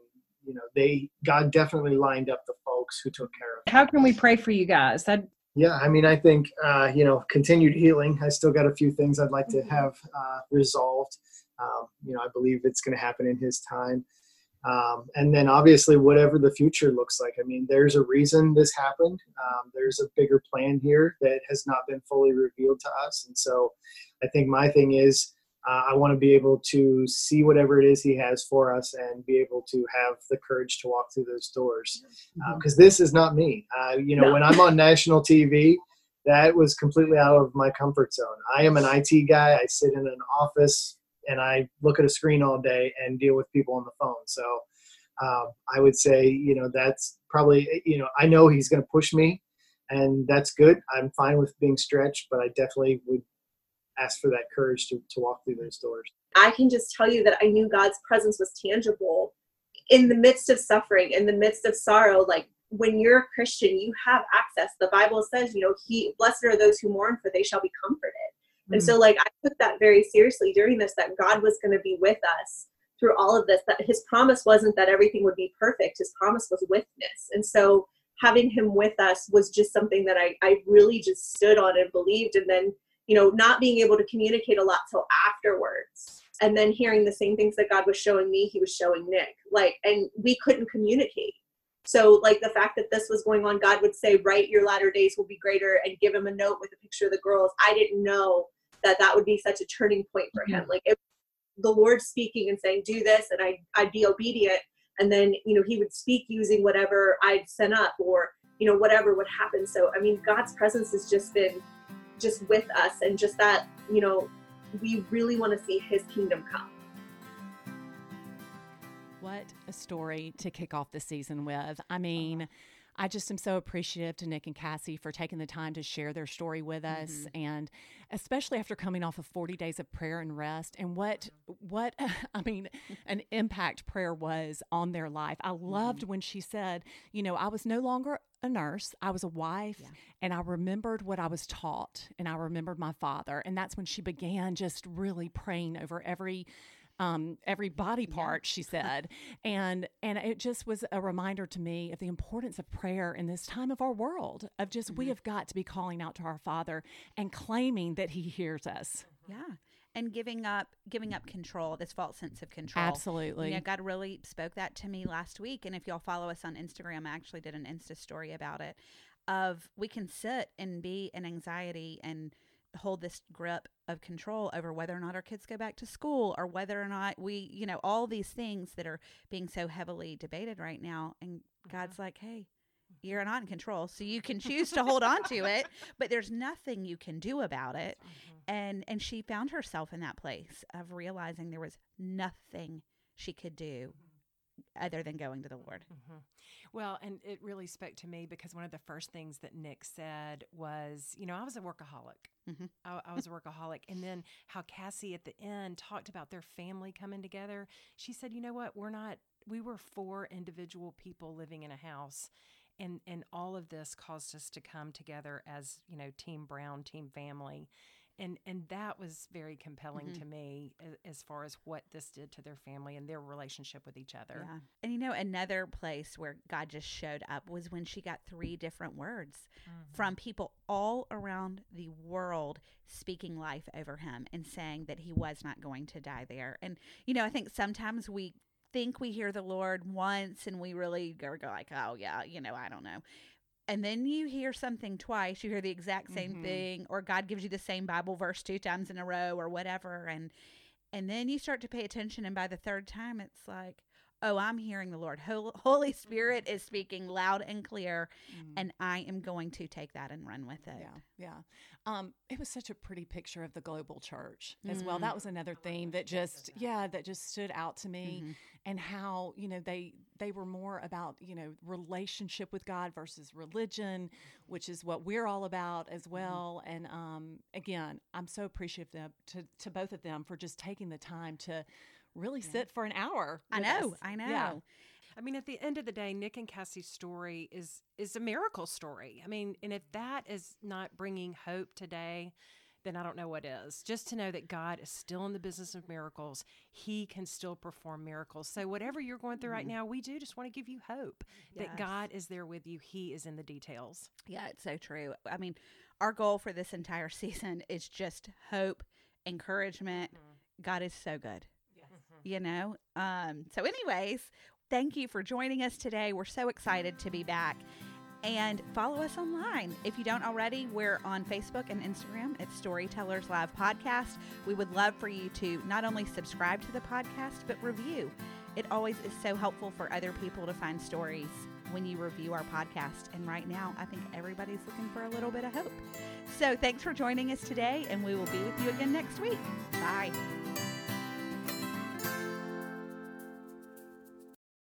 you know they God definitely lined up the folks who took care of. How can we pray for you guys? That yeah, I mean, I think uh, you know continued healing. I still got a few things I'd like to mm-hmm. have uh, resolved. Um, you know, I believe it's going to happen in His time. Um, and then obviously, whatever the future looks like. I mean, there's a reason this happened. Um, there's a bigger plan here that has not been fully revealed to us. And so, I think my thing is. Uh, I want to be able to see whatever it is he has for us and be able to have the courage to walk through those doors. Because uh, mm-hmm. this is not me. Uh, you know, no. when I'm on national TV, that was completely out of my comfort zone. I am an IT guy. I sit in an office and I look at a screen all day and deal with people on the phone. So um, I would say, you know, that's probably, you know, I know he's going to push me, and that's good. I'm fine with being stretched, but I definitely would ask for that courage to, to walk through those doors. I can just tell you that I knew God's presence was tangible in the midst of suffering, in the midst of sorrow. Like when you're a Christian, you have access. The Bible says, you know, He blessed are those who mourn, for they shall be comforted. And mm. so, like, I took that very seriously during this that God was going to be with us through all of this, that his promise wasn't that everything would be perfect, his promise was witness. And so, having him with us was just something that I, I really just stood on and believed. And then, you know, not being able to communicate a lot till afterwards. And then hearing the same things that God was showing me, he was showing Nick. Like, and we couldn't communicate. So, like the fact that this was going on, God would say, "Write your latter days will be greater," and give him a note with a picture of the girls. I didn't know that that would be such a turning point for him. Like it, the Lord speaking and saying, "Do this," and I I'd be obedient, and then you know He would speak using whatever I'd sent up, or you know whatever would happen. So I mean, God's presence has just been just with us, and just that you know we really want to see His kingdom come. What a story to kick off the season with. I mean I just am so appreciative to Nick and Cassie for taking the time to share their story with us, mm-hmm. and especially after coming off of 40 days of prayer and rest, and what what I mean, an impact prayer was on their life. I loved mm-hmm. when she said, you know, I was no longer a nurse, I was a wife, yeah. and I remembered what I was taught, and I remembered my father, and that's when she began just really praying over every um, every body part, yeah. she said. and and it just was a reminder to me of the importance of prayer in this time of our world, of just mm-hmm. we have got to be calling out to our Father and claiming that He hears us. Yeah. And giving up giving up control, this false sense of control. Absolutely. You know, God really spoke that to me last week. And if y'all follow us on Instagram, I actually did an Insta story about it. Of we can sit and be in anxiety and hold this grip of control over whether or not our kids go back to school or whether or not we, you know, all these things that are being so heavily debated right now. And God's mm-hmm. like, hey, you're not in control so you can choose to hold on to it but there's nothing you can do about it mm-hmm. and and she found herself in that place of realizing there was nothing she could do mm-hmm. Other than going to the lord mm-hmm. well and it really spoke to me because one of the first things that nick said was you know i was a workaholic Mm-hmm. I, I, was a workaholic. And then how Cassie at the end talked about their family coming together. She said, you know what? We're not, we were four individual people living in a house. And, and all of this caused us to come together as, you know, Team Brown, Team Family and and that was very compelling mm-hmm. to me as, as, far as what this did to their family and their relationship with each other. Yeah. And you know another place where God just showed up was when she got three different words mm-hmm. from people all around the world speaking life over him and saying that he was not going to die there. And you know, I think sometimes we think we hear the Lord once and we really go, go like, oh yeah, you know, I don't know and then you hear something twice, you hear the exact same mm-hmm. thing, or God gives you the same Bible verse two times in a row, or whatever, and and then you start to pay attention, and by the third time, it's like, oh, I'm hearing the Lord. Holy Spirit mm-hmm. is speaking loud and clear, mm-hmm. and I am going to take that and run with it. Yeah, yeah. Um, it was such a pretty picture of the global church as mm-hmm. well. That was another theme that just, yeah, that just stood out to me, mm-hmm. and how you know they they were more about you know relationship with God versus religion, which is what we're all about as mm-hmm. well. And um, again, I'm so appreciative to to both of them for just taking the time to really yeah. sit for an hour. I know, us. I know. Yeah. I mean, at the end of the day, Nick and Cassie's story is is a miracle story. I mean, and if that is not bringing hope today, then I don't know what is. Just to know that God is still in the business of miracles, He can still perform miracles. So, whatever you're going through mm-hmm. right now, we do just want to give you hope yes. that God is there with you. He is in the details. Yeah, it's so true. I mean, our goal for this entire season is just hope, encouragement. Mm-hmm. God is so good you know? Um, so, anyways, thank you for joining us today. We're so excited to be back. And follow us online. If you don't already, we're on Facebook and Instagram at Storytellers Live Podcast. We would love for you to not only subscribe to the podcast, but review. It always is so helpful for other people to find stories when you review our podcast. And right now, I think everybody's looking for a little bit of hope. So thanks for joining us today, and we will be with you again next week. Bye.